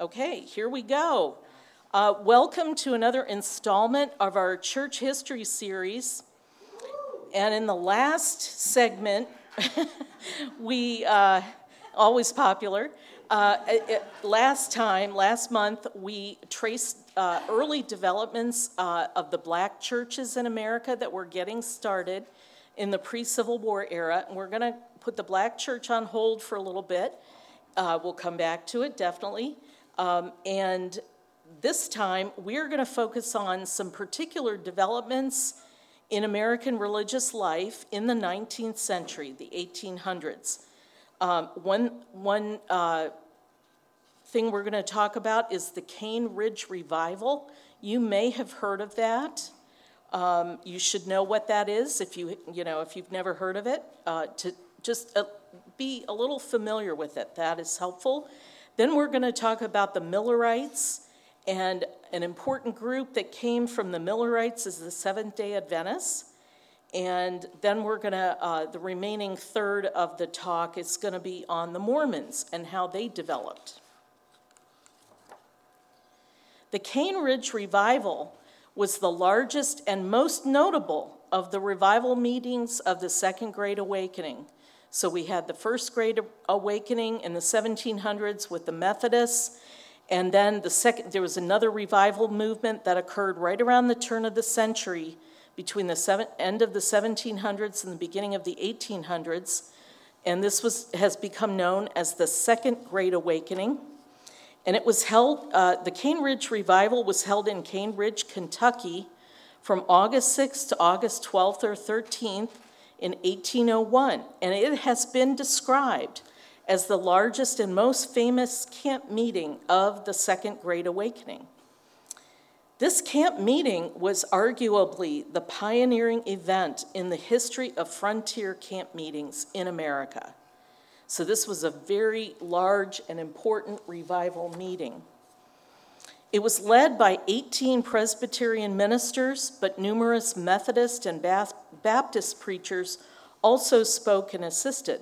Okay, here we go. Uh, welcome to another installment of our church history series. And in the last segment, we, uh, always popular, uh, it, last time, last month, we traced uh, early developments uh, of the black churches in America that were getting started in the pre Civil War era. And we're going to put the black church on hold for a little bit. Uh, we'll come back to it, definitely. Um, and this time, we're going to focus on some particular developments in American religious life in the 19th century, the 1800s. Um, one one uh, thing we're going to talk about is the Cane Ridge Revival. You may have heard of that. Um, you should know what that is if you you know if you've never heard of it. Uh, to just uh, be a little familiar with it. That is helpful. Then we're going to talk about the Millerites, and an important group that came from the Millerites is the Seventh day Adventists. And then we're going to, uh, the remaining third of the talk is going to be on the Mormons and how they developed. The Cane Ridge Revival was the largest and most notable of the revival meetings of the Second Great Awakening. So we had the First Great Awakening in the 1700s with the Methodists, and then the second, there was another revival movement that occurred right around the turn of the century between the seven, end of the 1700s and the beginning of the 1800s. And this was, has become known as the Second Great Awakening. And it was held, uh, the Cane Ridge Revival was held in Cane Ridge, Kentucky from August 6th to August 12th or 13th in 1801. And it has been described as the largest and most famous camp meeting of the Second Great Awakening. This camp meeting was arguably the pioneering event in the history of frontier camp meetings in America. So, this was a very large and important revival meeting. It was led by 18 Presbyterian ministers, but numerous Methodist and Baptist preachers also spoke and assisted.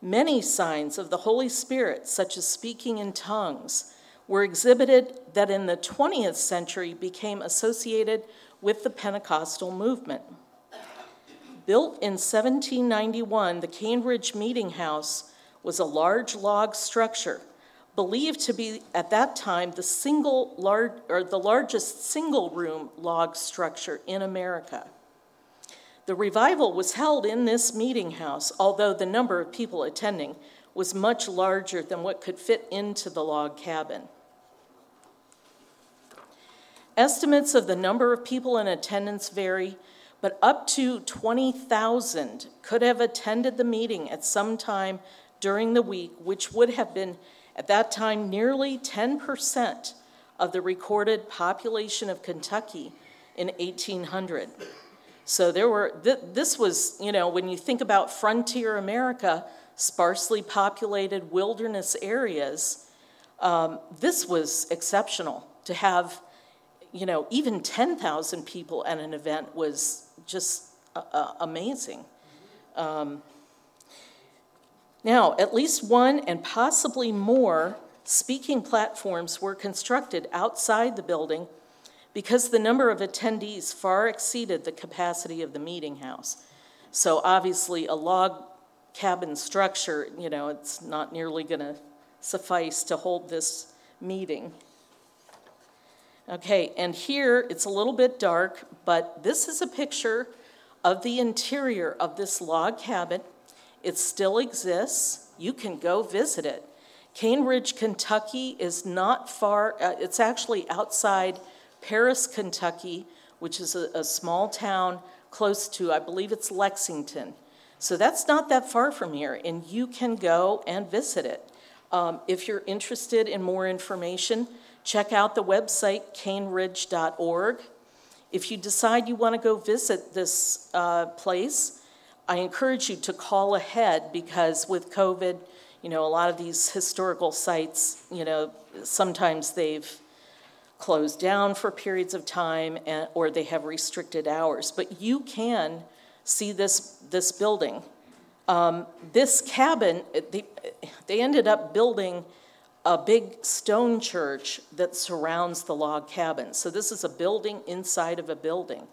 Many signs of the Holy Spirit, such as speaking in tongues, were exhibited that in the 20th century became associated with the Pentecostal movement. Built in 1791, the Cane Ridge Meeting House was a large log structure believed to be at that time the single large or the largest single room log structure in America. The revival was held in this meeting house, although the number of people attending was much larger than what could fit into the log cabin. Estimates of the number of people in attendance vary, but up to 20,000 could have attended the meeting at some time during the week, which would have been, at that time, nearly 10% of the recorded population of Kentucky in 1800. So there were, th- this was, you know, when you think about frontier America, sparsely populated wilderness areas, um, this was exceptional to have, you know, even 10,000 people at an event was just uh, uh, amazing. Um, now, at least one and possibly more speaking platforms were constructed outside the building because the number of attendees far exceeded the capacity of the meeting house. So obviously, a log cabin structure, you know, it's not nearly going to suffice to hold this meeting. Okay, and here it's a little bit dark, but this is a picture of the interior of this log cabin. It still exists. You can go visit it. Cane Ridge, Kentucky is not far, uh, it's actually outside Paris, Kentucky, which is a, a small town close to, I believe it's Lexington. So that's not that far from here, and you can go and visit it. Um, if you're interested in more information, check out the website caneridge.org. If you decide you want to go visit this uh, place, I encourage you to call ahead because with COVID, you know, a lot of these historical sites, you know, sometimes they've closed down for periods of time and, or they have restricted hours. But you can see this, this building. Um, this cabin, they, they ended up building a big stone church that surrounds the log cabin. So this is a building inside of a building,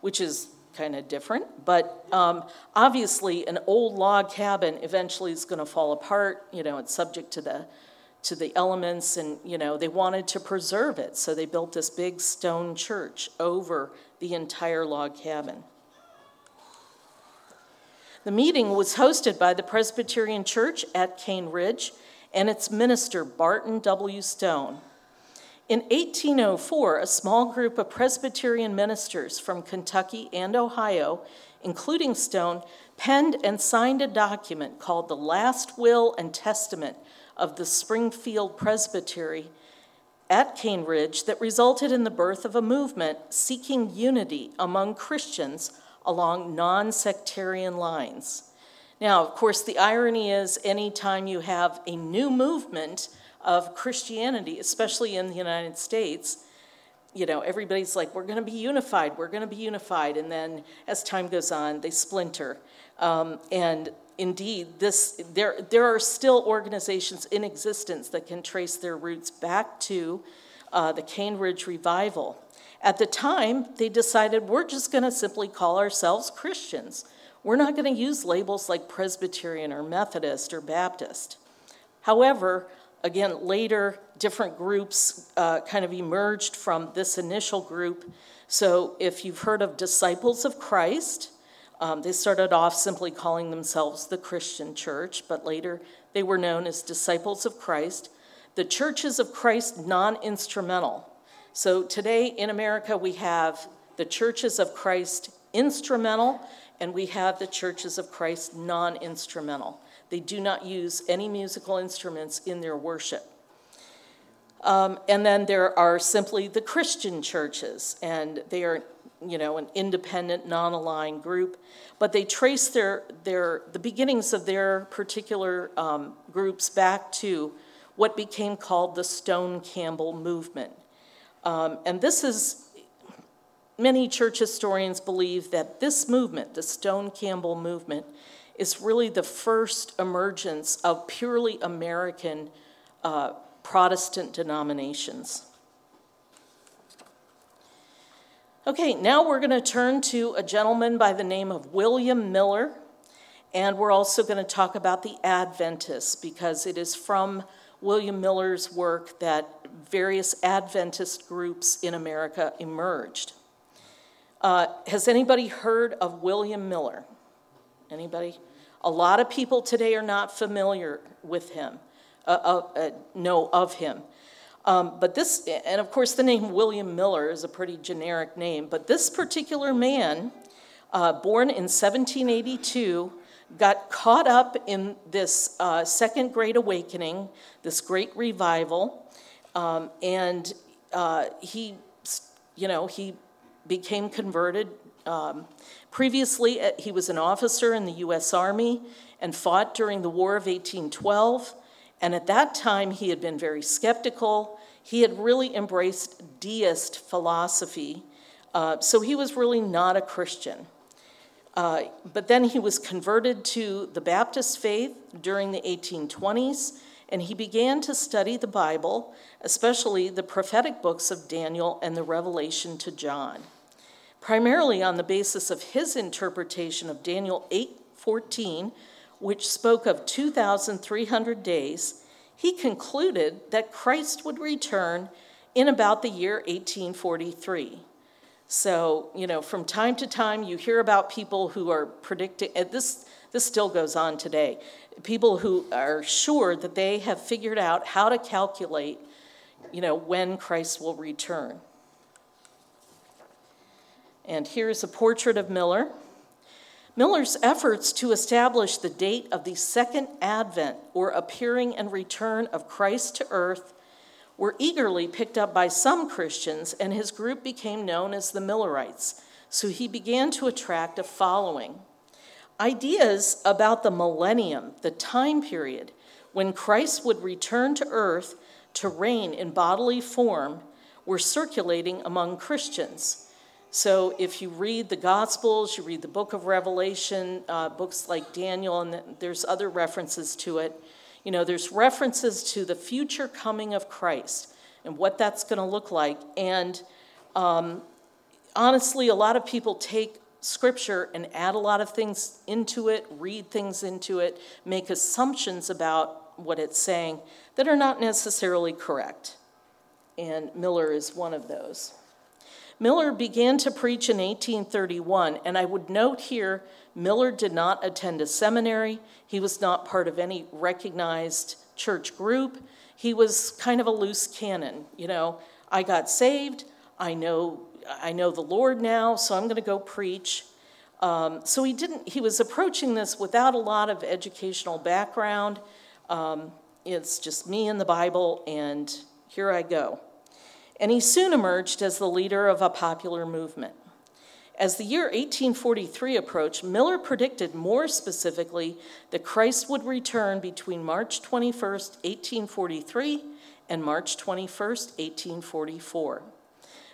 which is kind of different. But um, obviously, an old log cabin eventually is going to fall apart. You know, it's subject to the to the elements, and you know they wanted to preserve it, so they built this big stone church over the entire log cabin. The meeting was hosted by the Presbyterian Church at Cane Ridge and its minister, Barton W. Stone. In 1804, a small group of Presbyterian ministers from Kentucky and Ohio, including Stone, penned and signed a document called the Last Will and Testament of the Springfield Presbytery at Cane Ridge that resulted in the birth of a movement seeking unity among Christians along non sectarian lines. Now, of course, the irony is anytime you have a new movement of Christianity, especially in the United States, you know, everybody's like, we're going to be unified, we're going to be unified. And then as time goes on, they splinter. Um, and indeed, this, there, there are still organizations in existence that can trace their roots back to uh, the Cane Ridge Revival. At the time, they decided we're just going to simply call ourselves Christians. We're not going to use labels like Presbyterian or Methodist or Baptist. However, again, later different groups uh, kind of emerged from this initial group. So if you've heard of Disciples of Christ, um, they started off simply calling themselves the Christian Church, but later they were known as Disciples of Christ. The Churches of Christ non instrumental. So today in America, we have the Churches of Christ instrumental, and we have the Churches of Christ non instrumental. They do not use any musical instruments in their worship. Um, and then there are simply the Christian churches, and they are, you know, an independent, non-aligned group, but they trace their, their the beginnings of their particular um, groups back to what became called the Stone Campbell movement. Um, and this is, many church historians believe that this movement, the Stone Campbell movement, is really the first emergence of purely American uh, Protestant denominations. Okay, now we're going to turn to a gentleman by the name of William Miller, and we're also going to talk about the Adventists because it is from William Miller's work that various Adventist groups in America emerged. Uh, has anybody heard of William Miller? Anybody? A lot of people today are not familiar with him, uh, uh, uh, know of him. Um, but this, and of course, the name William Miller is a pretty generic name, but this particular man, uh, born in 1782, got caught up in this uh, second great awakening, this great revival, um, and uh, he, you know, he became converted. Um, Previously, uh, he was an officer in the U.S. Army and fought during the War of 1812. And at that time, he had been very skeptical. He had really embraced deist philosophy. Uh, so he was really not a Christian. Uh, but then he was converted to the Baptist faith during the 1820s, and he began to study the Bible, especially the prophetic books of Daniel and the Revelation to John primarily on the basis of his interpretation of Daniel 8:14, which spoke of 2300 days, he concluded that Christ would return in about the year 1843. So, you know, from time to time you hear about people who are predicting this this still goes on today. People who are sure that they have figured out how to calculate, you know, when Christ will return. And here's a portrait of Miller. Miller's efforts to establish the date of the second advent or appearing and return of Christ to earth were eagerly picked up by some Christians, and his group became known as the Millerites. So he began to attract a following. Ideas about the millennium, the time period when Christ would return to earth to reign in bodily form, were circulating among Christians. So if you read the Gospels, you read the book of Revelation, uh, books like Daniel, and there's other references to it, You know, there's references to the future coming of Christ and what that's going to look like. And um, honestly, a lot of people take scripture and add a lot of things into it, read things into it, make assumptions about what it's saying that are not necessarily correct. And Miller is one of those. Miller began to preach in 1831, and I would note here Miller did not attend a seminary. He was not part of any recognized church group. He was kind of a loose cannon. You know, I got saved. I know, I know the Lord now, so I'm going to go preach. Um, so he didn't. He was approaching this without a lot of educational background. Um, it's just me and the Bible, and here I go and he soon emerged as the leader of a popular movement. As the year 1843 approached, Miller predicted more specifically that Christ would return between March 21, 1843 and March 21, 1844.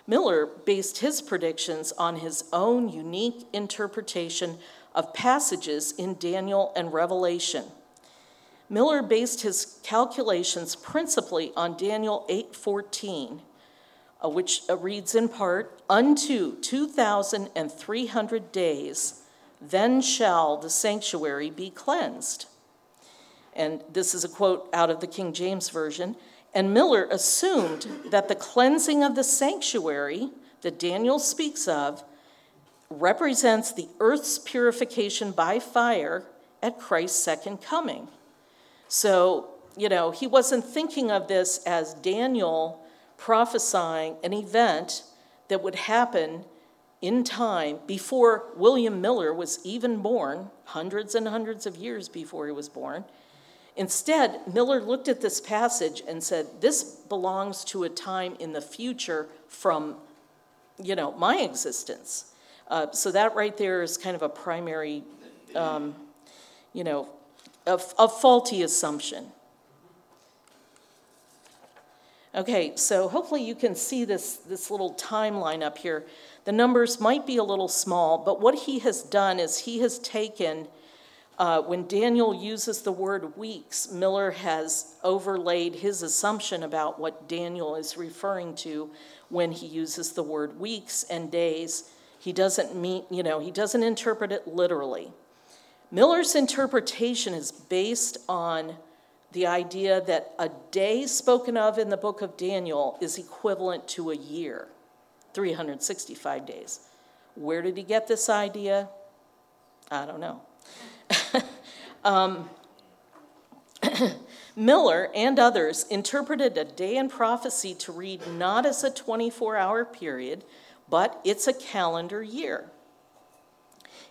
Miller based his predictions on his own unique interpretation of passages in Daniel and Revelation. Miller based his calculations principally on Daniel 8:14 uh, which uh, reads in part Unto 2,300 days, then shall the sanctuary be cleansed. And this is a quote out of the King James Version. And Miller assumed that the cleansing of the sanctuary that Daniel speaks of represents the earth's purification by fire at Christ's second coming. So, you know, he wasn't thinking of this as Daniel prophesying an event that would happen in time before William Miller was even born, hundreds and hundreds of years before he was born. Instead, Miller looked at this passage and said, This belongs to a time in the future from, you know, my existence. Uh, so that right there is kind of a primary, um, you know, a, a faulty assumption. Okay, so hopefully you can see this, this little timeline up here. The numbers might be a little small, but what he has done is he has taken, uh, when Daniel uses the word weeks, Miller has overlaid his assumption about what Daniel is referring to when he uses the word weeks and days. He doesn't mean, you know, he doesn't interpret it literally. Miller's interpretation is based on the idea that a day spoken of in the book of Daniel is equivalent to a year, 365 days. Where did he get this idea? I don't know. um, Miller and others interpreted a day in prophecy to read not as a 24 hour period, but it's a calendar year.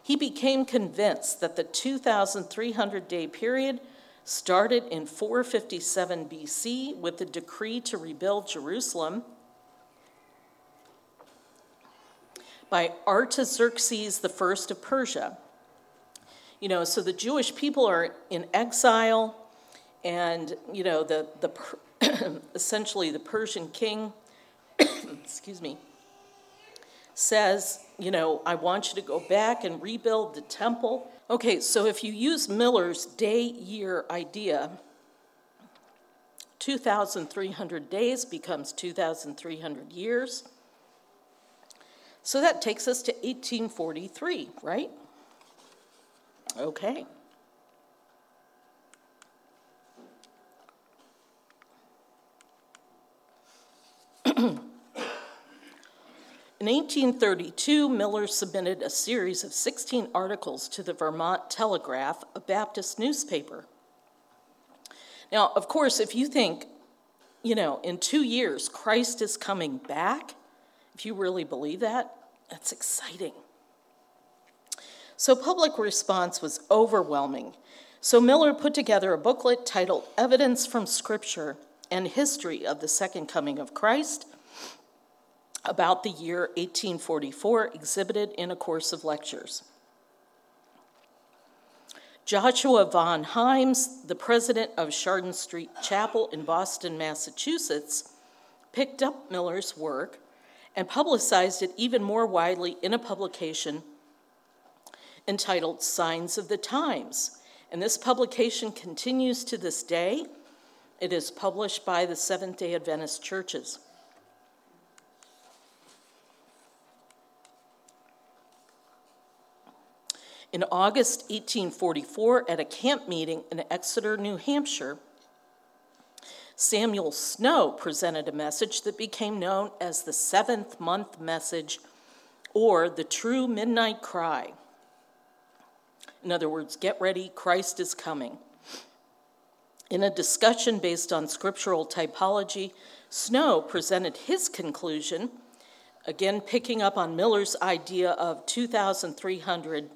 He became convinced that the 2,300 day period started in 457 BC with the decree to rebuild Jerusalem by Artaxerxes I of Persia. You know, so the Jewish people are in exile, and, you know, the, the essentially the Persian king, excuse me, says, you know, I want you to go back and rebuild the temple Okay, so if you use Miller's day year idea, 2,300 days becomes 2,300 years. So that takes us to 1843, right? Okay. In 1832, Miller submitted a series of 16 articles to the Vermont Telegraph, a Baptist newspaper. Now, of course, if you think, you know, in two years Christ is coming back, if you really believe that, that's exciting. So, public response was overwhelming. So, Miller put together a booklet titled Evidence from Scripture and History of the Second Coming of Christ about the year 1844 exhibited in a course of lectures. Joshua Vaughan Himes, the president of Chardon Street Chapel in Boston, Massachusetts, picked up Miller's work and publicized it even more widely in a publication entitled Signs of the Times. And this publication continues to this day. It is published by the Seventh day Adventist churches. In August 1844, at a camp meeting in Exeter, New Hampshire, Samuel Snow presented a message that became known as the seventh month message or the true midnight cry. In other words, get ready, Christ is coming. In a discussion based on scriptural typology, Snow presented his conclusion, again picking up on Miller's idea of 2,300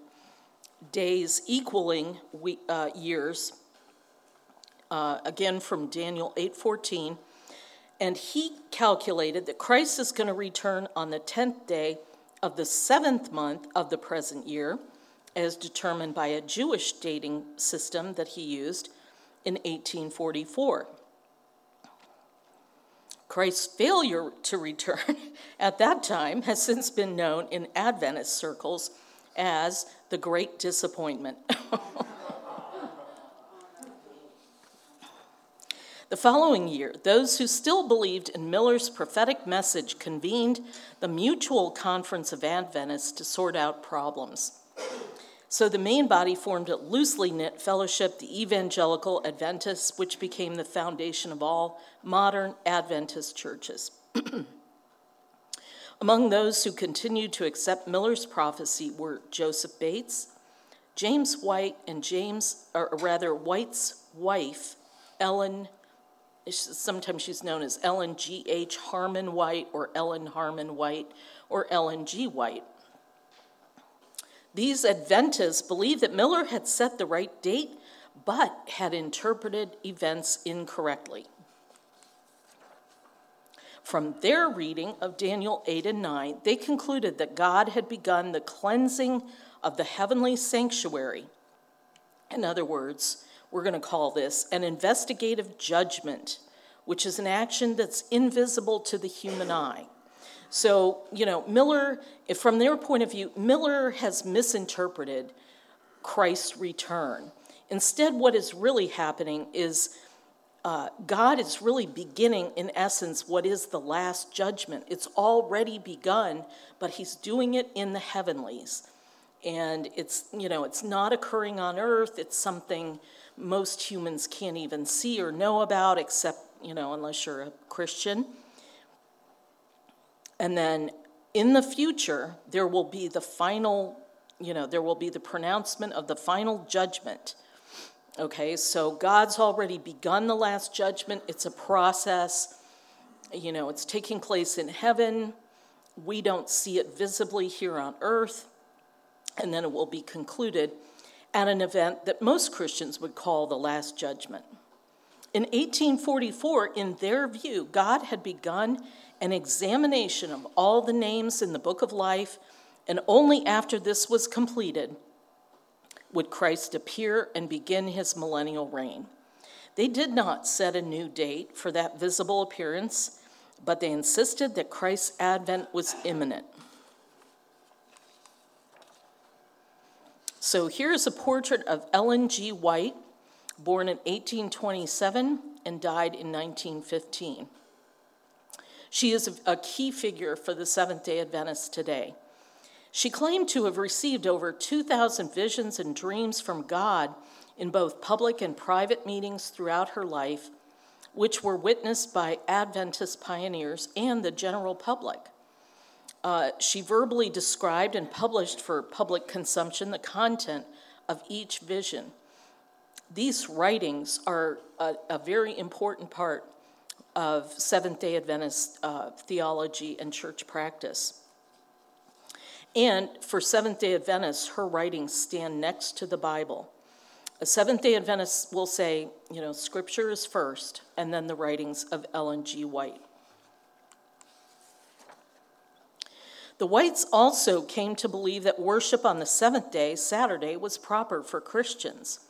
days equaling we, uh, years, uh, again from Daniel 8:14, and he calculated that Christ is going to return on the 10th day of the seventh month of the present year, as determined by a Jewish dating system that he used in 1844. Christ's failure to return at that time has since been known in Adventist circles as the great disappointment. the following year, those who still believed in Miller's prophetic message convened the Mutual Conference of Adventists to sort out problems. So the main body formed a loosely knit fellowship, the Evangelical Adventists, which became the foundation of all modern Adventist churches. Among those who continued to accept Miller's prophecy were Joseph Bates, James White, and James, or rather, White's wife, Ellen. Sometimes she's known as Ellen G. H. Harmon White, or Ellen Harmon White, or Ellen G. White. These Adventists believed that Miller had set the right date, but had interpreted events incorrectly. From their reading of Daniel 8 and 9, they concluded that God had begun the cleansing of the heavenly sanctuary. In other words, we're going to call this an investigative judgment, which is an action that's invisible to the human eye. So, you know, Miller, from their point of view, Miller has misinterpreted Christ's return. Instead, what is really happening is uh, God is really beginning, in essence, what is the last judgment. It's already begun, but He's doing it in the heavenlies. And it's, you know, it's not occurring on earth. It's something most humans can't even see or know about, except, you know, unless you're a Christian. And then in the future, there will be the final, you know, there will be the pronouncement of the final judgment Okay, so God's already begun the last judgment. It's a process. You know, it's taking place in heaven. We don't see it visibly here on earth. And then it will be concluded at an event that most Christians would call the last judgment. In 1844, in their view, God had begun an examination of all the names in the book of life, and only after this was completed would Christ appear and begin his millennial reign. They did not set a new date for that visible appearance, but they insisted that Christ's advent was imminent. So here's a portrait of Ellen G. White, born in 1827 and died in 1915. She is a key figure for the Seventh day Adventists today. She claimed to have received over 2,000 visions and dreams from God in both public and private meetings throughout her life, which were witnessed by Adventist pioneers and the general public. Uh, she verbally described and published for public consumption the content of each vision. These writings are a, a very important part of Seventh day Adventist uh, theology and church practice. And for Seventh day Adventists, her writings stand next to the Bible. A Seventh day Adventist will say, you know, scripture is first, and then the writings of Ellen G. White. The Whites also came to believe that worship on the seventh day, Saturday, was proper for Christians.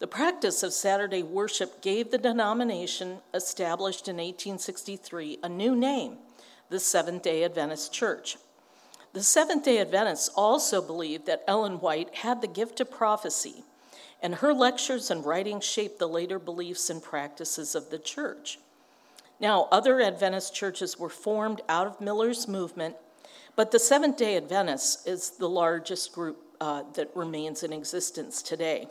The practice of Saturday worship gave the denomination, established in 1863, a new name, the Seventh day Adventist Church. The Seventh day Adventists also believed that Ellen White had the gift of prophecy and her lectures and writings shaped the later beliefs and practices of the church. Now, other Adventist churches were formed out of Miller's movement, but the Seventh day Adventists is the largest group uh, that remains in existence today.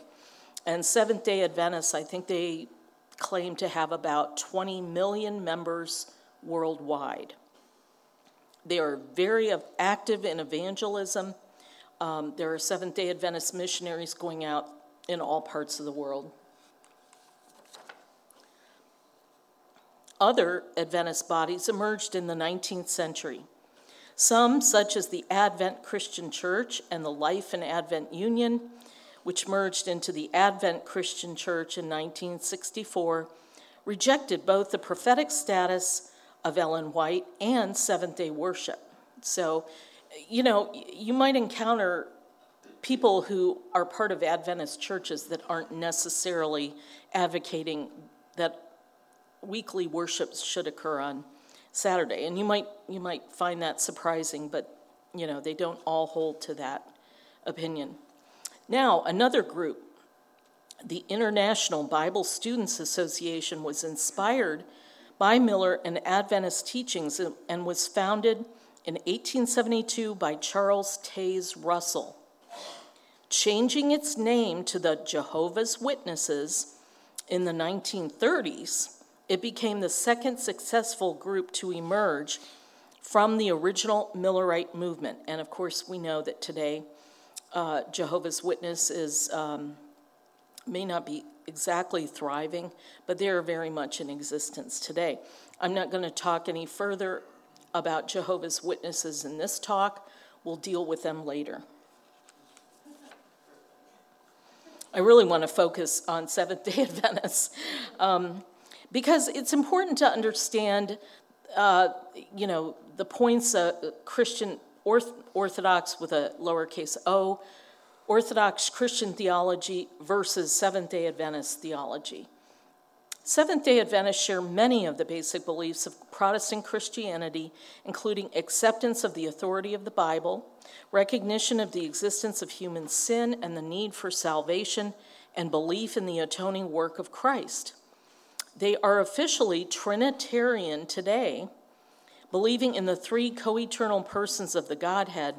And Seventh day Adventists, I think they claim to have about 20 million members worldwide. They are very active in evangelism. Um, there are Seventh day Adventist missionaries going out in all parts of the world. Other Adventist bodies emerged in the 19th century. Some, such as the Advent Christian Church and the Life and Advent Union, which merged into the Advent Christian Church in 1964, rejected both the prophetic status of Ellen White and Seventh day worship. So, you know, you might encounter people who are part of Adventist churches that aren't necessarily advocating that weekly worships should occur on Saturday. And you might, you might find that surprising, but you know, they don't all hold to that opinion. Now, another group, the International Bible Students Association, was inspired by Miller and Adventist teachings and was founded in 1872 by Charles Taze Russell. Changing its name to the Jehovah's Witnesses in the 1930s, it became the second successful group to emerge from the original Millerite movement. And of course, we know that today uh, Jehovah's Witness is, um, may not be exactly thriving, but they are very much in existence today. I'm not going to talk any further about Jehovah's Witnesses in this talk. We'll deal with them later. I really want to focus on Seventh day Adventists. Um, because it's important to understand, uh, you know, the points of Christian orth- Orthodox with a lowercase o, Orthodox Christian theology versus Seventh day Adventist theology. Seventh day Adventists share many of the basic beliefs of Protestant Christianity, including acceptance of the authority of the Bible, recognition of the existence of human sin and the need for salvation, and belief in the atoning work of Christ. They are officially Trinitarian today, believing in the three co eternal persons of the Godhead,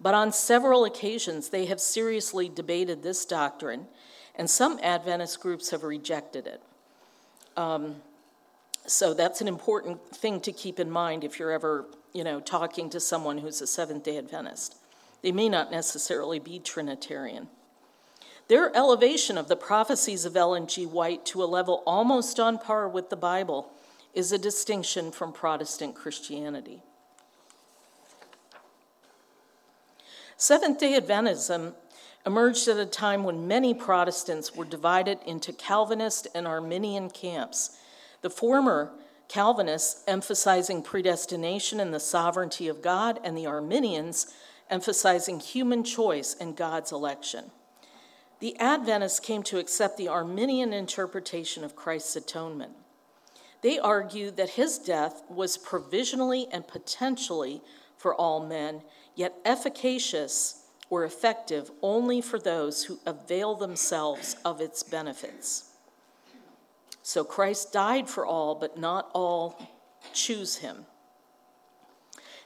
but on several occasions they have seriously debated this doctrine, and some Adventist groups have rejected it. Um, so that's an important thing to keep in mind if you're ever, you know, talking to someone who's a Seventh day Adventist. They may not necessarily be Trinitarian. Their elevation of the prophecies of Ellen G. White to a level almost on par with the Bible is a distinction from Protestant Christianity. Seventh day Adventism emerged at a time when many Protestants were divided into Calvinist and Arminian camps. The former Calvinists emphasizing predestination and the sovereignty of God, and the Arminians emphasizing human choice and God's election. The Adventists came to accept the Arminian interpretation of Christ's atonement. They argued that his death was provisionally and potentially for all men, yet efficacious or effective only for those who avail themselves of its benefits. So Christ died for all, but not all choose him.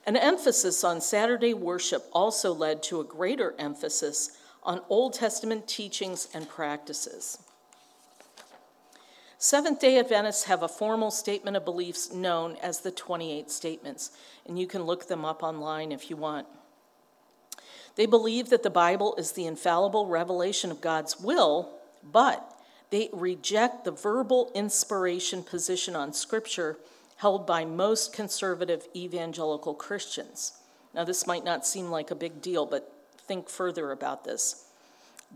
An emphasis on Saturday worship also led to a greater emphasis on Old Testament teachings and practices. Seventh day Adventists have a formal statement of beliefs known as the 28 Statements, and you can look them up online if you want. They believe that the Bible is the infallible revelation of God's will, but they reject the verbal inspiration position on Scripture held by most conservative evangelical Christians. Now, this might not seem like a big deal, but think further about this.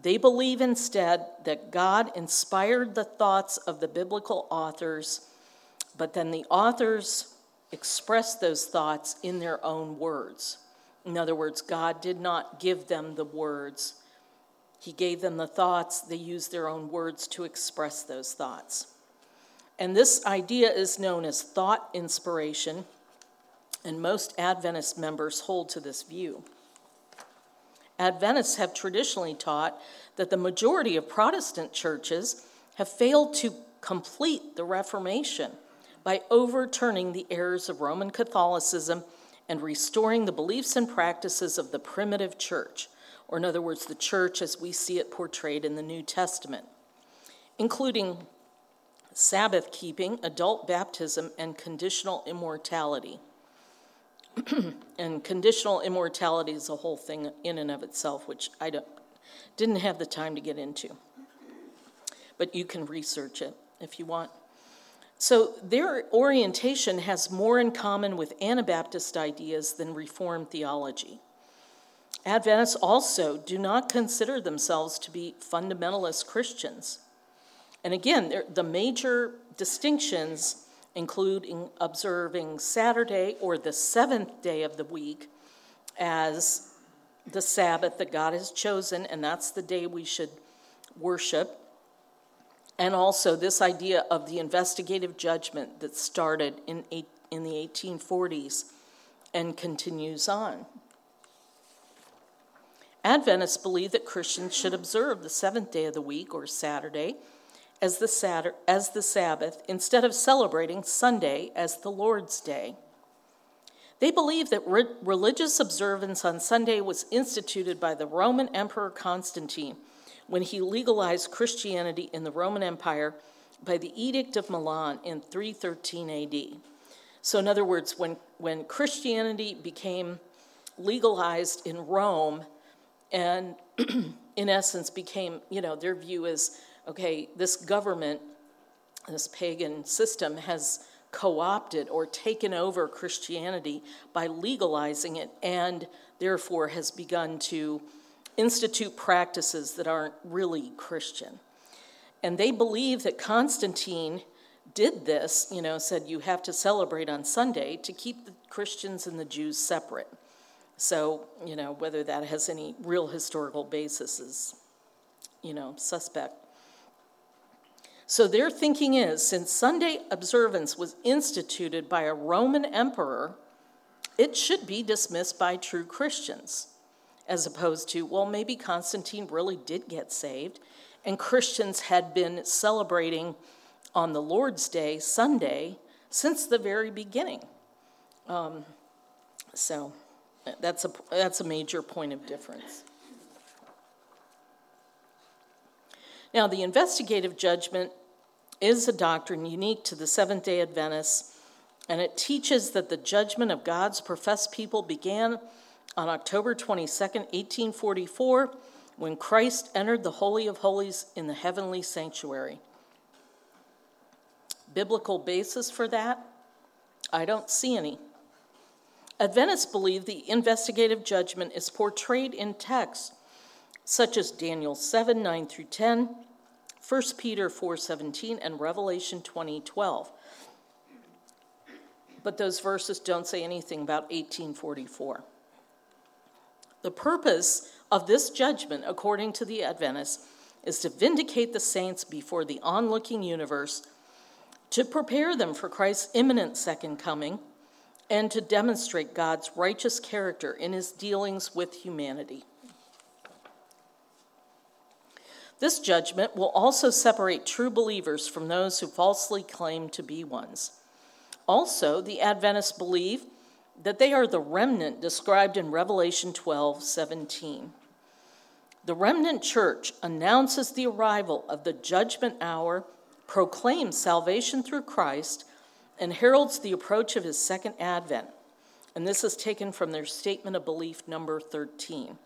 They believe instead that God inspired the thoughts of the biblical authors, but then the authors expressed those thoughts in their own words. In other words, God did not give them the words, He gave them the thoughts. They used their own words to express those thoughts. And this idea is known as thought inspiration, and most Adventist members hold to this view. Adventists have traditionally taught that the majority of Protestant churches have failed to complete the Reformation by overturning the errors of Roman Catholicism and restoring the beliefs and practices of the primitive church, or in other words, the church as we see it portrayed in the New Testament, including Sabbath keeping, adult baptism, and conditional immortality. and conditional immortality is a whole thing in and of itself, which I didn't have the time to get into. But you can research it if you want. So their orientation has more in common with Anabaptist ideas than Reformed theology. Adventists also do not consider themselves to be fundamentalist Christians. And again, the major distinctions include observing Saturday or the seventh day of the week as the Sabbath that God has chosen, and that's the day we should worship and also this idea of the investigative judgment that started in, eight, in the 1840s and continues on. Adventists believe that Christians should observe the seventh day of the week, or Saturday, as the, as the Sabbath instead of celebrating Sunday as the Lord's Day. They believe that re- religious observance on Sunday was instituted by the Roman Emperor Constantine when he legalized Christianity in the Roman Empire by the Edict of Milan in 313 AD. So, in other words, when, when Christianity became legalized in Rome and in essence became, you know, their view is okay, this government, this pagan system has co opted or taken over Christianity by legalizing it and therefore has begun to institute practices that aren't really Christian. And they believe that Constantine did this, you know, said you have to celebrate on Sunday to keep the Christians and the Jews separate. So, you know, whether that has any real historical basis is, you know, suspect. So their thinking is since Sunday observance was instituted by a Roman emperor, it should be dismissed by true Christians as opposed to, well, maybe Constantine really did get saved, and Christians had been celebrating on the Lord's Day, Sunday, since the very beginning. Um, so that's a, that's a major point of difference. Now, the investigative judgment is a doctrine unique to the Seventh day Adventists, and it teaches that the judgment of God's professed people began on October 22, 1844, when Christ entered the Holy of Holies in the heavenly sanctuary. Biblical basis for that? I don't see any. Adventists believe the investigative judgment is portrayed in texts such as Daniel 7 9 through 10, 1 Peter 4 17, and Revelation 20 12. But those verses don't say anything about 1844. The purpose of this judgment, according to the Adventists, is to vindicate the saints before the onlooking universe, to prepare them for Christ's imminent second coming, and to demonstrate God's righteous character in his dealings with humanity. This judgment will also separate true believers from those who falsely claim to be ones. Also, the Adventists believe that they are the remnant described in Revelation 12 17. The remnant church announces the arrival of the judgment hour, proclaims salvation through Christ, and heralds the approach of his second advent. And this is taken from their statement of belief number 13.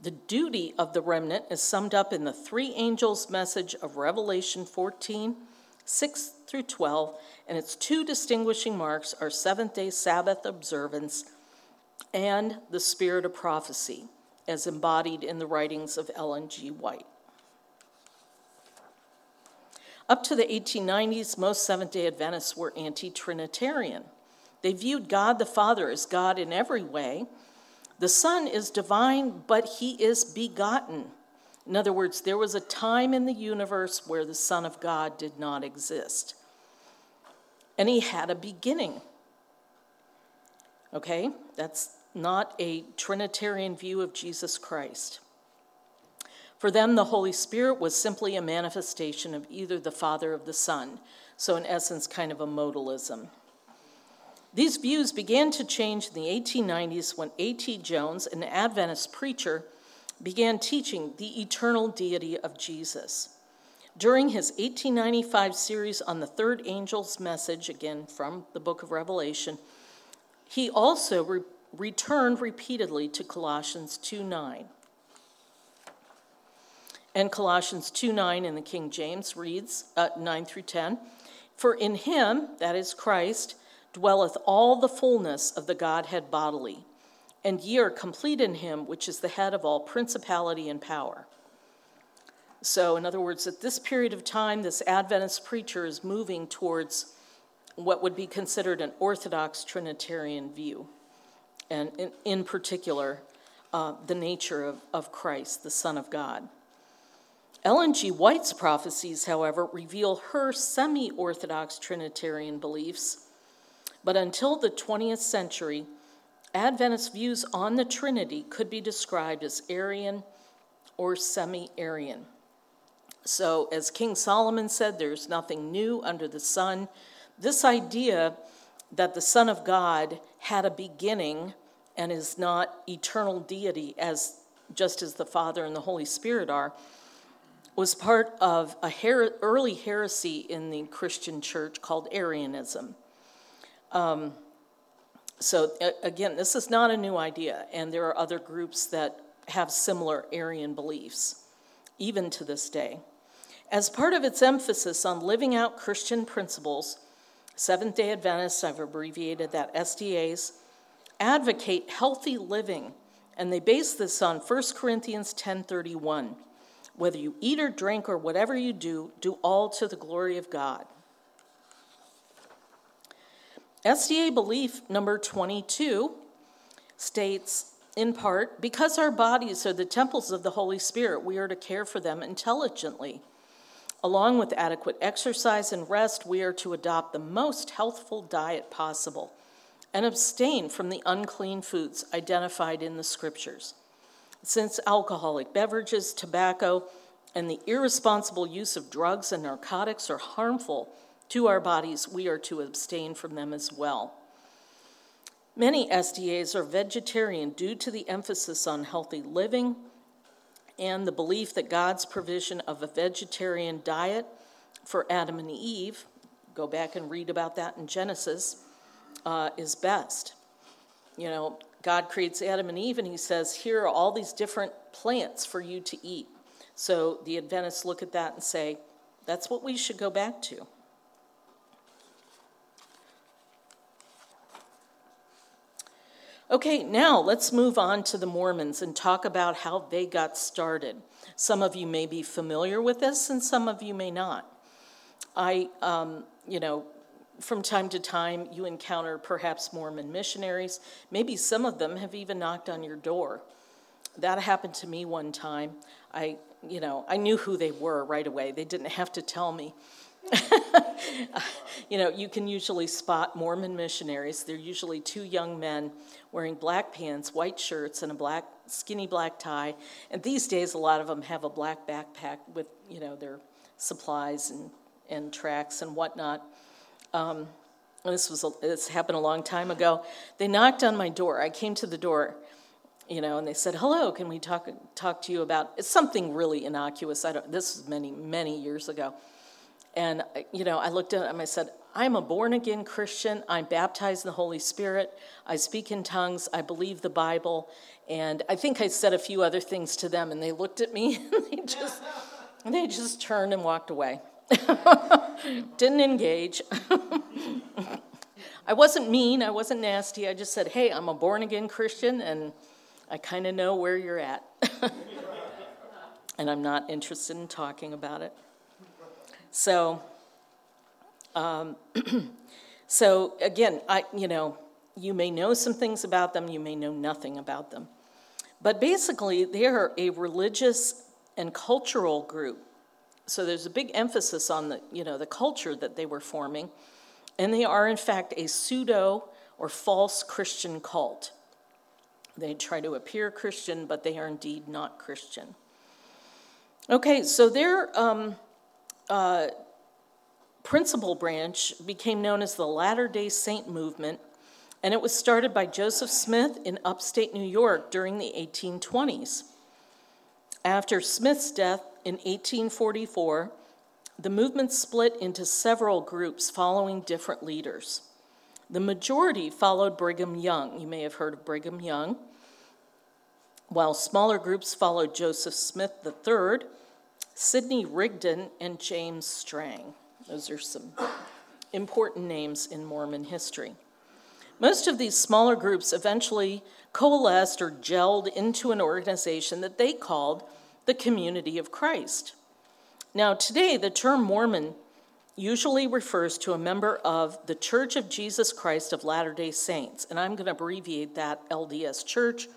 The duty of the remnant is summed up in the three angels' message of Revelation 14 6 through 12, and its two distinguishing marks are seventh day Sabbath observance and the spirit of prophecy, as embodied in the writings of Ellen G. White. Up to the 1890s, most Seventh day Adventists were anti Trinitarian. They viewed God the Father as God in every way. The Son is divine, but he is begotten. In other words, there was a time in the universe where the Son of God did not exist. And he had a beginning. Okay? That's not a Trinitarian view of Jesus Christ. For them, the Holy Spirit was simply a manifestation of either the Father or the Son, so in essence, kind of a modalism. These views began to change in the 1890s when A.T. Jones, an Adventist preacher, began teaching the eternal deity of Jesus. During his 1895 series on the third angel's message, again from the book of Revelation, he also re- returned repeatedly to Colossians 2 9. And Colossians 2 9 in the King James reads uh, 9 through 10 For in him, that is Christ, dwelleth all the fullness of the Godhead bodily, and ye are complete in him, which is the head of all principality and power. So, in other words, at this period of time, this Adventist preacher is moving towards what would be considered an Orthodox Trinitarian view, and in, in particular, uh, the nature of, of Christ, the Son of God. Ellen G. White's prophecies, however, reveal her semi Orthodox Trinitarian beliefs. But until the 20th century, Adventist views on the Trinity could be described as Arian or semi Arian. So, as King Solomon said, there's nothing new under the sun. This idea that the Son of God had a beginning and is not eternal deity as just as the Father and the Holy Spirit are was part of a her- early heresy in the Christian church called Arianism. Um, so, again, this is not a new idea, and there are other groups that have similar Arian beliefs, even to this day. As part of its emphasis on living out Christian principles, Seventh day Adventists, I've abbreviated that SDAs, advocate healthy living, and they base this on 1 Corinthians 10:31. Whether you eat or drink or whatever you do, do all to the glory of God. SDA belief number 22 states, in part, because our bodies are the temples of the Holy Spirit, we are to care for them intelligently. Along with adequate exercise and rest, we are to adopt the most healthful diet possible and abstain from the unclean foods identified in the scriptures. Since alcoholic beverages, tobacco, and the irresponsible use of drugs and narcotics are harmful to our bodies, we are to abstain from them as well. Many SDAs are vegetarian due to the emphasis on healthy living and the belief that God's provision of a vegetarian diet for Adam and Eve, go back and read about that in Genesis, uh, is best. You know, God creates Adam and Eve, and he says, Here are all these different plants for you to eat. So the Adventists look at that and say, That's what we should go back to. Okay, now let's move on to the Mormons and talk about how they got started. Some of you may be familiar with this, and some of you may not. I, um, you know, from time to time, you encounter perhaps Mormon missionaries. Maybe some of them have even knocked on your door. That happened to me one time. I, you know, I knew who they were right away. They didn't have to tell me. you know, you can usually spot Mormon missionaries. They're usually two young men wearing black pants, white shirts, and a black skinny black tie. And these days, a lot of them have a black backpack with, you know, their supplies and, and tracks and whatnot. Um, this was a, this happened a long time ago. They knocked on my door. I came to the door, you know, and they said, "Hello, can we talk talk to you about something really innocuous?" I don't. This was many many years ago, and you know, I looked at them. I said, "I'm a born again Christian. I'm baptized in the Holy Spirit. I speak in tongues. I believe the Bible." And I think I said a few other things to them, and they looked at me and they just they just turned and walked away. Didn't engage. I wasn't mean, I wasn't nasty. I just said, hey, I'm a born again Christian and I kind of know where you're at. and I'm not interested in talking about it. So, um, so again, I, you know, you may know some things about them, you may know nothing about them. But basically, they are a religious and cultural group so there's a big emphasis on the, you know, the culture that they were forming. And they are, in fact, a pseudo or false Christian cult. They try to appear Christian, but they are indeed not Christian. Okay, so their um, uh, principal branch became known as the Latter day Saint movement, and it was started by Joseph Smith in upstate New York during the 1820s. After Smith's death in 1844, the movement split into several groups following different leaders. The majority followed Brigham Young. You may have heard of Brigham Young. While smaller groups followed Joseph Smith III, Sidney Rigdon, and James Strang. Those are some important names in Mormon history. Most of these smaller groups eventually coalesced or gelled into an organization that they called the Community of Christ. Now, today, the term Mormon usually refers to a member of the Church of Jesus Christ of Latter day Saints, and I'm going to abbreviate that LDS Church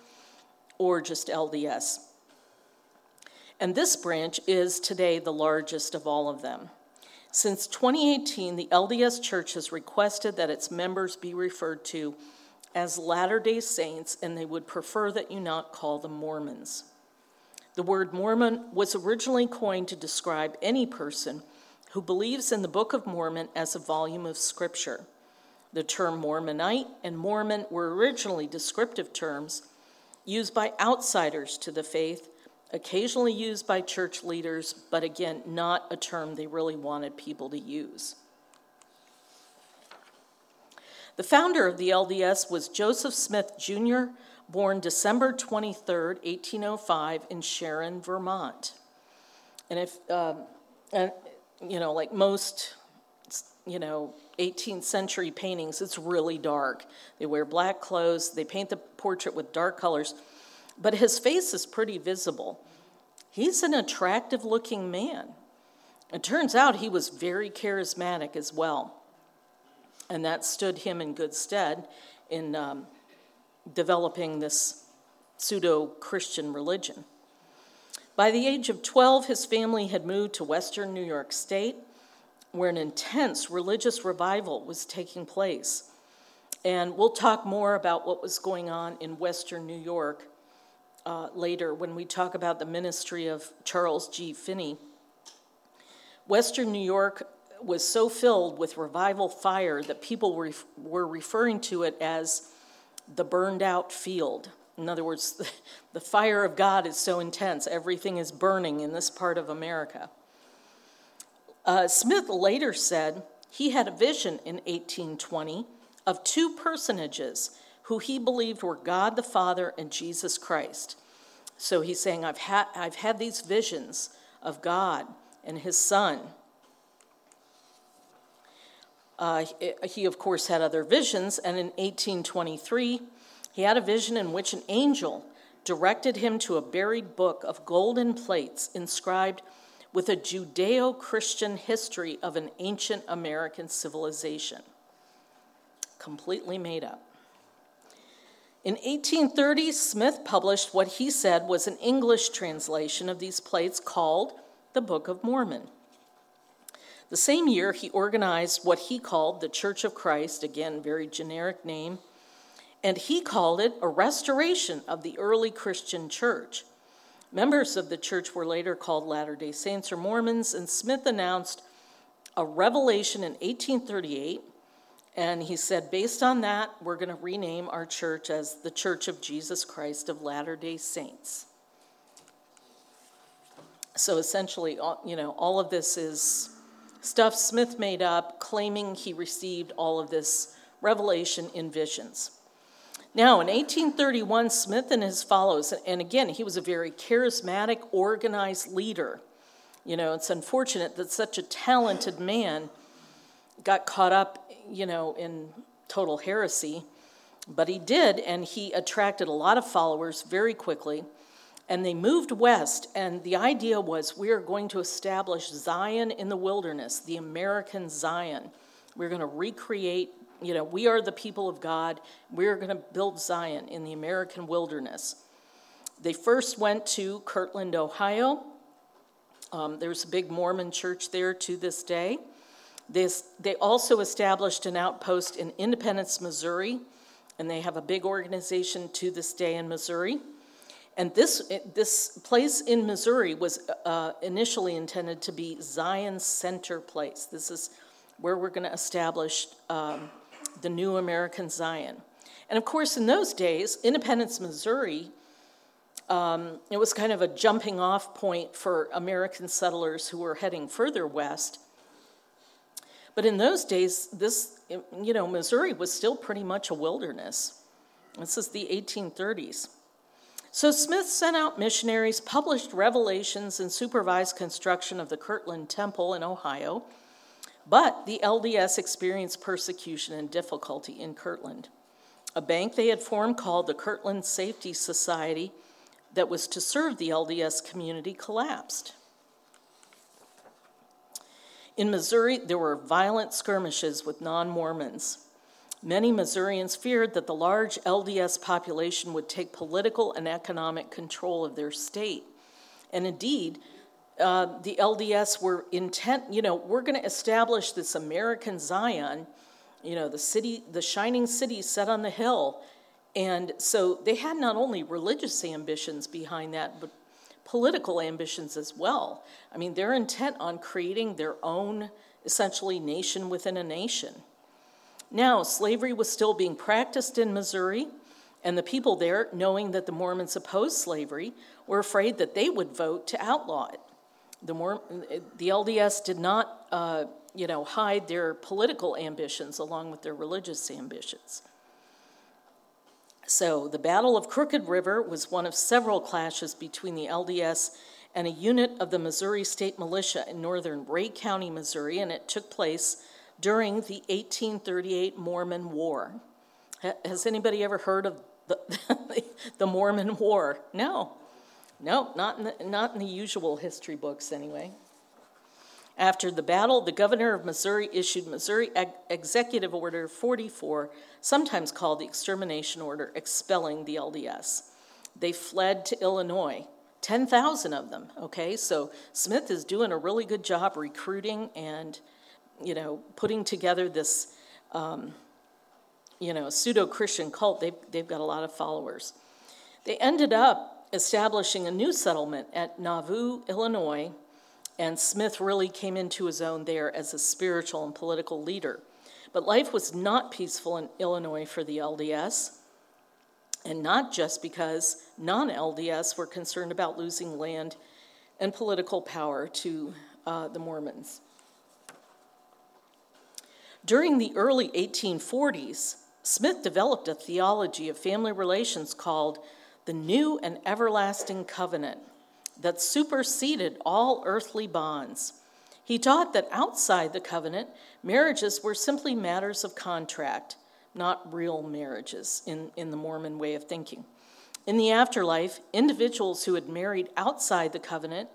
or just LDS. And this branch is today the largest of all of them. Since 2018, the LDS Church has requested that its members be referred to as Latter day Saints, and they would prefer that you not call them Mormons. The word Mormon was originally coined to describe any person who believes in the Book of Mormon as a volume of scripture. The term Mormonite and Mormon were originally descriptive terms used by outsiders to the faith, occasionally used by church leaders, but again, not a term they really wanted people to use. The founder of the LDS was Joseph Smith Jr., born December 23, 1805, in Sharon, Vermont. And if, um, and, you know, like most, you know, 18th century paintings, it's really dark. They wear black clothes, they paint the portrait with dark colors, but his face is pretty visible. He's an attractive looking man. It turns out he was very charismatic as well, and that stood him in good stead in. Um, developing this pseudo Christian religion. By the age of 12, his family had moved to western New York State, where an intense religious revival was taking place. And we'll talk more about what was going on in western New York uh, later when we talk about the ministry of Charles G. Finney. Western New York was so filled with revival fire that people were, were referring to it as the burned out field. In other words, the fire of God is so intense, everything is burning in this part of America. Uh, Smith later said he had a vision in 1820 of two personages who he believed were God the Father and Jesus Christ. So he's saying, I've had, I've had these visions of God and his Son. Uh, he, of course, had other visions, and in 1823, he had a vision in which an angel directed him to a buried book of golden plates inscribed with a Judeo Christian history of an ancient American civilization. Completely made up. In 1830, Smith published what he said was an English translation of these plates called the Book of Mormon. The same year, he organized what he called the Church of Christ, again, very generic name, and he called it a restoration of the early Christian church. Members of the church were later called Latter day Saints or Mormons, and Smith announced a revelation in 1838. And he said, based on that, we're going to rename our church as the Church of Jesus Christ of Latter day Saints. So essentially, you know, all of this is stuff Smith made up, claiming he received all of this revelation in visions. Now, in 1831, Smith and his followers, and again, he was a very charismatic, organized leader. You know, it's unfortunate that such a talented man got caught up, you know, in total heresy, but he did, and he attracted a lot of followers very quickly and they moved west, and the idea was we are going to establish Zion in the wilderness, the American Zion. We're going to recreate, you know, we are the people of God. We're going to build Zion in the American wilderness. They first went to Kirtland, Ohio. Um, there's a big Mormon church there to this day. This, they also established an outpost in Independence, Missouri, and they have a big organization to this day in Missouri. And this, this place in Missouri was uh, initially intended to be Zion Center Place. This is where we're going to establish um, the new American Zion. And of course, in those days, Independence, Missouri, um, it was kind of a jumping off point for American settlers who were heading further west. But in those days, this, you know, Missouri was still pretty much a wilderness. This is the 1830s. So Smith sent out missionaries, published revelations, and supervised construction of the Kirtland Temple in Ohio. But the LDS experienced persecution and difficulty in Kirtland. A bank they had formed called the Kirtland Safety Society that was to serve the LDS community collapsed. In Missouri, there were violent skirmishes with non Mormons. Many Missourians feared that the large LDS population would take political and economic control of their state. And indeed, uh, the LDS were intent, you know, we're going to establish this American Zion, you know, the city, the shining city set on the hill. And so they had not only religious ambitions behind that, but political ambitions as well. I mean, they're intent on creating their own, essentially, nation within a nation. Now, slavery was still being practiced in Missouri, and the people there, knowing that the Mormons opposed slavery, were afraid that they would vote to outlaw it. The, Mor- the LDS did not, uh, you know, hide their political ambitions along with their religious ambitions. So, the Battle of Crooked River was one of several clashes between the LDS and a unit of the Missouri State Militia in northern Ray County, Missouri, and it took place during the 1838 Mormon War. Has anybody ever heard of the, the Mormon War? No. No, not in, the, not in the usual history books, anyway. After the battle, the governor of Missouri issued Missouri Executive Order 44, sometimes called the Extermination Order, expelling the LDS. They fled to Illinois, 10,000 of them, okay? So Smith is doing a really good job recruiting and you know, putting together this, um, you know, pseudo Christian cult, they've, they've got a lot of followers. They ended up establishing a new settlement at Nauvoo, Illinois, and Smith really came into his own there as a spiritual and political leader. But life was not peaceful in Illinois for the LDS, and not just because non LDS were concerned about losing land and political power to uh, the Mormons. During the early 1840s, Smith developed a theology of family relations called the New and Everlasting Covenant that superseded all earthly bonds. He taught that outside the covenant, marriages were simply matters of contract, not real marriages in, in the Mormon way of thinking. In the afterlife, individuals who had married outside the covenant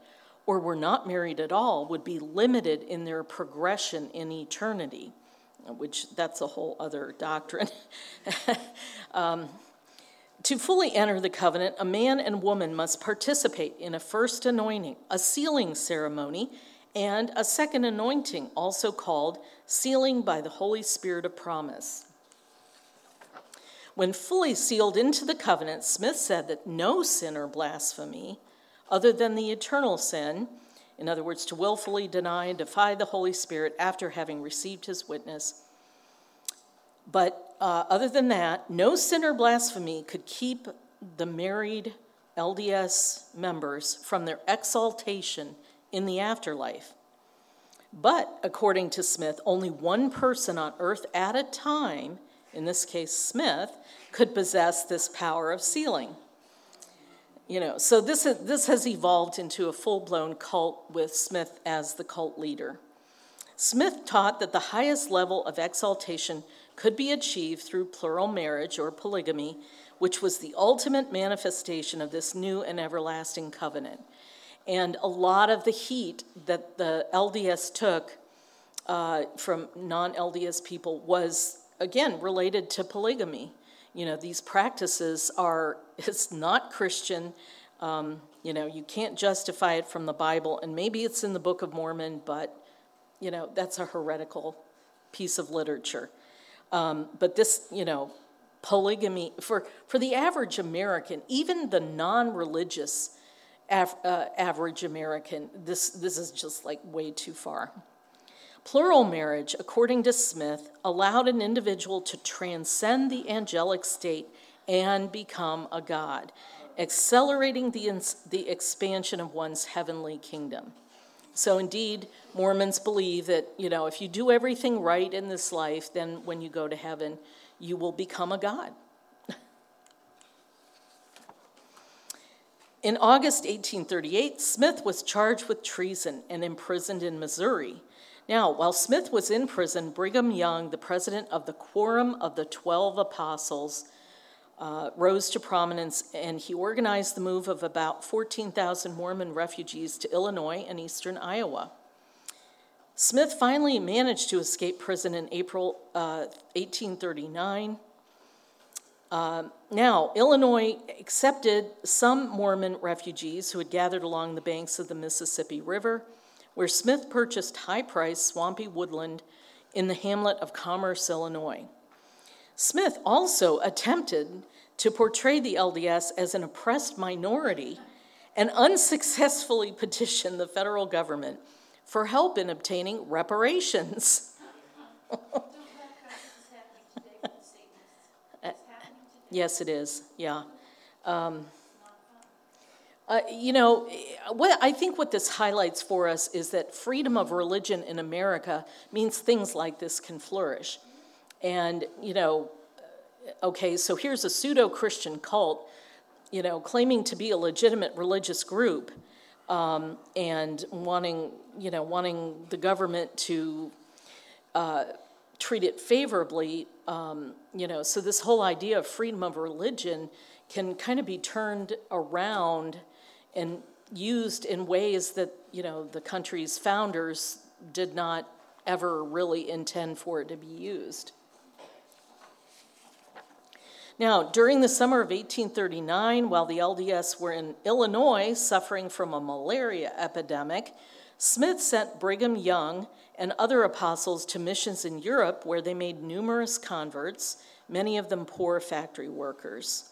or were not married at all would be limited in their progression in eternity which that's a whole other doctrine. um, to fully enter the covenant, a man and woman must participate in a first anointing, a sealing ceremony, and a second anointing, also called sealing by the Holy Spirit of promise. When fully sealed into the covenant, Smith said that no sin or blasphemy, other than the eternal sin, in other words, to willfully deny and defy the Holy Spirit after having received his witness. But uh, other than that, no sin or blasphemy could keep the married LDS members from their exaltation in the afterlife. But according to Smith, only one person on earth at a time, in this case Smith, could possess this power of sealing. You know, so this, is, this has evolved into a full blown cult with Smith as the cult leader. Smith taught that the highest level of exaltation could be achieved through plural marriage or polygamy, which was the ultimate manifestation of this new and everlasting covenant. And a lot of the heat that the LDS took uh, from non LDS people was, again, related to polygamy you know, these practices are, it's not Christian. Um, you know, you can't justify it from the Bible, and maybe it's in the Book of Mormon, but, you know, that's a heretical piece of literature. Um, but this, you know, polygamy, for, for the average American, even the non religious av- uh, average American, this, this is just like way too far. Plural marriage, according to Smith, allowed an individual to transcend the angelic state and become a god, accelerating the, the expansion of one's heavenly kingdom. So, indeed, Mormons believe that, you know, if you do everything right in this life, then when you go to heaven, you will become a god. In August 1838, Smith was charged with treason and imprisoned in Missouri. Now, while Smith was in prison, Brigham Young, the president of the Quorum of the Twelve Apostles, uh, rose to prominence and he organized the move of about 14,000 Mormon refugees to Illinois and eastern Iowa. Smith finally managed to escape prison in April uh, 1839. Uh, now, Illinois accepted some Mormon refugees who had gathered along the banks of the Mississippi River, where Smith purchased high priced swampy woodland in the hamlet of Commerce, Illinois. Smith also attempted to portray the LDS as an oppressed minority and unsuccessfully petitioned the federal government for help in obtaining reparations. yes, it is. Yeah. Um, uh, you know, what I think what this highlights for us is that freedom of religion in America means things like this can flourish. And, you know, okay, so here's a pseudo Christian cult, you know, claiming to be a legitimate religious group um, and wanting, you know, wanting the government to uh, treat it favorably. Um, you know, so this whole idea of freedom of religion can kind of be turned around and used in ways that you know the country's founders did not ever really intend for it to be used. Now, during the summer of 1839, while the LDS were in Illinois suffering from a malaria epidemic, Smith sent Brigham Young and other apostles to missions in Europe where they made numerous converts, many of them poor factory workers.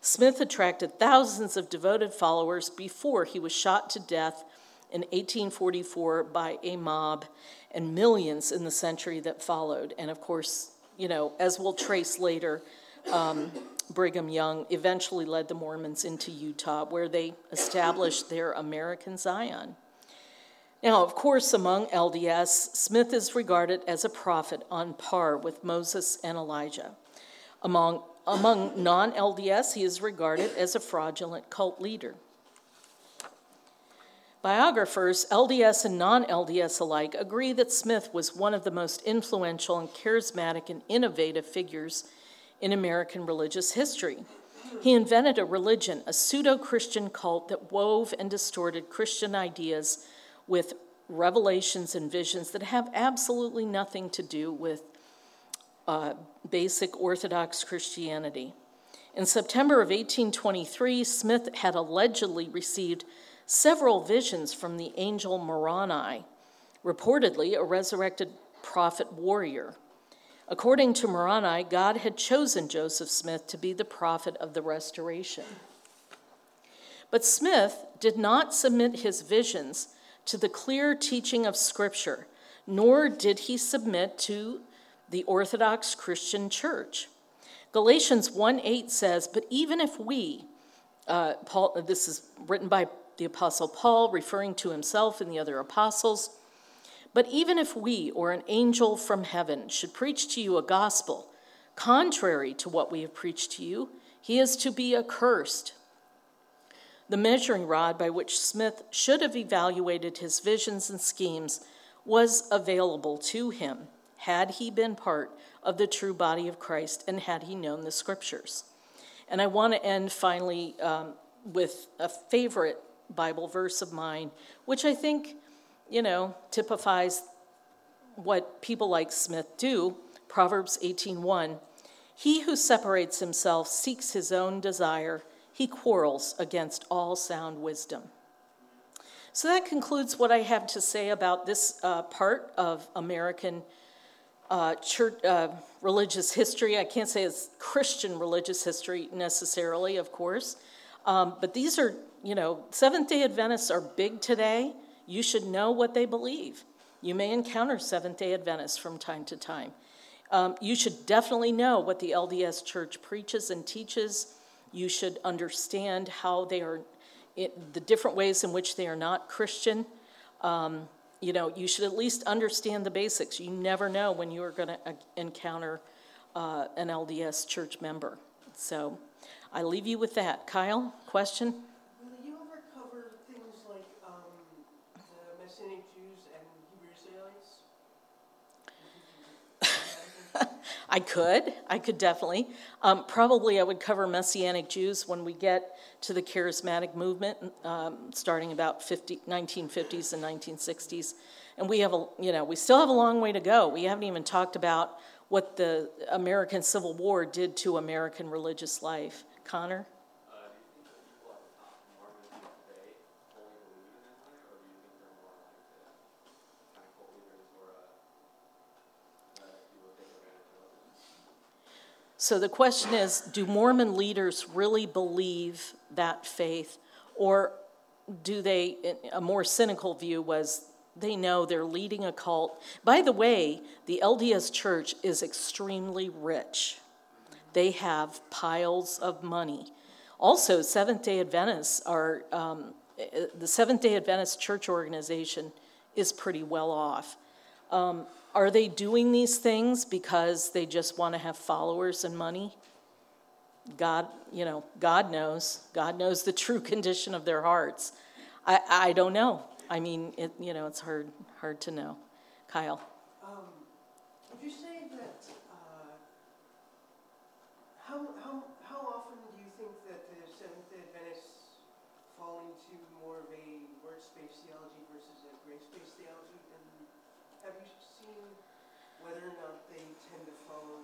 Smith attracted thousands of devoted followers before he was shot to death in 1844 by a mob and millions in the century that followed. And of course, you know, as we'll trace later, um, Brigham Young eventually led the Mormons into Utah, where they established their American Zion. Now, of course, among LDS, Smith is regarded as a prophet on par with Moses and Elijah. Among, among non LDS, he is regarded as a fraudulent cult leader. Biographers, LDS and non LDS alike, agree that Smith was one of the most influential and charismatic and innovative figures in American religious history. He invented a religion, a pseudo Christian cult that wove and distorted Christian ideas with revelations and visions that have absolutely nothing to do with uh, basic Orthodox Christianity. In September of 1823, Smith had allegedly received several visions from the angel Moroni, reportedly a resurrected prophet warrior. According to Moroni, God had chosen Joseph Smith to be the prophet of the restoration. But Smith did not submit his visions to the clear teaching of Scripture, nor did he submit to the Orthodox Christian Church. Galatians 1 8 says, But even if we, uh, Paul, this is written by the Apostle Paul, referring to himself and the other apostles, but even if we or an angel from heaven should preach to you a gospel contrary to what we have preached to you, he is to be accursed. The measuring rod by which Smith should have evaluated his visions and schemes was available to him had he been part of the true body of Christ and had he known the scriptures. And I want to end finally um, with a favorite Bible verse of mine, which I think you know, typifies what people like Smith do. Proverbs 18:1. He who separates himself seeks his own desire. He quarrels against all sound wisdom. So that concludes what I have to say about this uh, part of American uh, church, uh, religious history. I can't say it's Christian religious history necessarily, of course, um, but these are, you know, Seventh day Adventists are big today. You should know what they believe. You may encounter Seventh day Adventists from time to time. Um, you should definitely know what the LDS Church preaches and teaches. You should understand how they are, it, the different ways in which they are not Christian. Um, you know, you should at least understand the basics. You never know when you are going to uh, encounter uh, an LDS church member. So I leave you with that. Kyle, question? Will you ever cover things like um, the Messianic Jews and Hebrew Israelites? I could. I could definitely. Um, probably I would cover Messianic Jews when we get to the charismatic movement, um, starting about 50, 1950s and 1960s. And we have a, you know, we still have a long way to go. We haven't even talked about what the American Civil War did to American religious life. Connor? So the question is do Mormon leaders really believe that faith? Or do they, a more cynical view was they know they're leading a cult. By the way, the LDS church is extremely rich, they have piles of money. Also, Seventh day Adventists are, um, the Seventh day Adventist church organization is pretty well off. Um, are they doing these things because they just want to have followers and money? God, you know, God knows. God knows the true condition of their hearts. I, I don't know. I mean, it, you know, it's hard, hard to know. Kyle. Um, would you say that, uh, how, how, how often do you think that the Seventh-day Adventists fall into more of a works-based theology versus a grace-based theology? And have you whether or not they tend to follow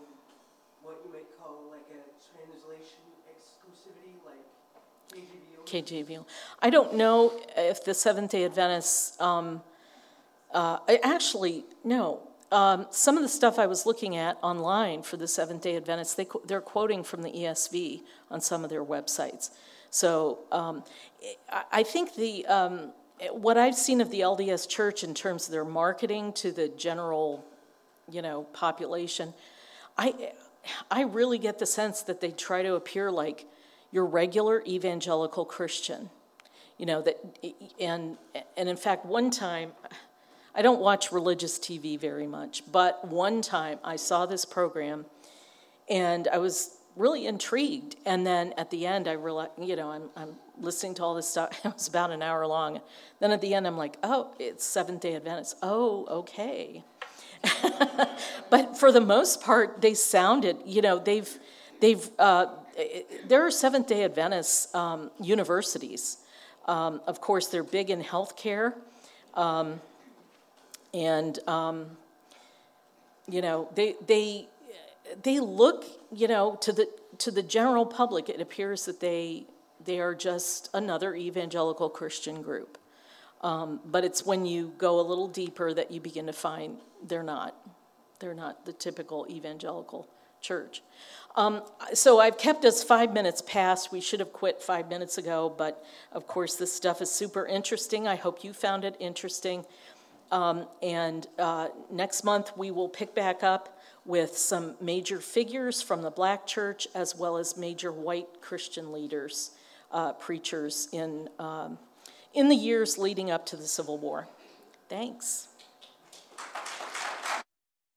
what you might call like a translation exclusivity, like KJV. I don't know if the Seventh Day Adventists. Um, uh, actually, no. Um, some of the stuff I was looking at online for the Seventh Day Adventists, they, they're quoting from the ESV on some of their websites. So um, I think the um, what I've seen of the LDS Church in terms of their marketing to the general you know, population. I, I really get the sense that they try to appear like your regular evangelical Christian. You know, that, and, and in fact, one time, I don't watch religious TV very much, but one time I saw this program and I was really intrigued. And then at the end, I realized, you know, I'm, I'm listening to all this stuff. It was about an hour long. Then at the end, I'm like, oh, it's Seventh day Adventist. Oh, okay. but for the most part, they sounded, you know, they've, they've, uh, there are Seventh day Adventist um, universities. Um, of course, they're big in healthcare. Um, and, um, you know, they, they, they look, you know, to the, to the general public, it appears that they, they are just another evangelical Christian group. Um, but it's when you go a little deeper that you begin to find they're not. They're not the typical evangelical church. Um, so I've kept us five minutes past. We should have quit five minutes ago, but of course, this stuff is super interesting. I hope you found it interesting. Um, and uh, next month, we will pick back up with some major figures from the black church as well as major white Christian leaders, uh, preachers in. Um, in the years leading up to the Civil War. Thanks.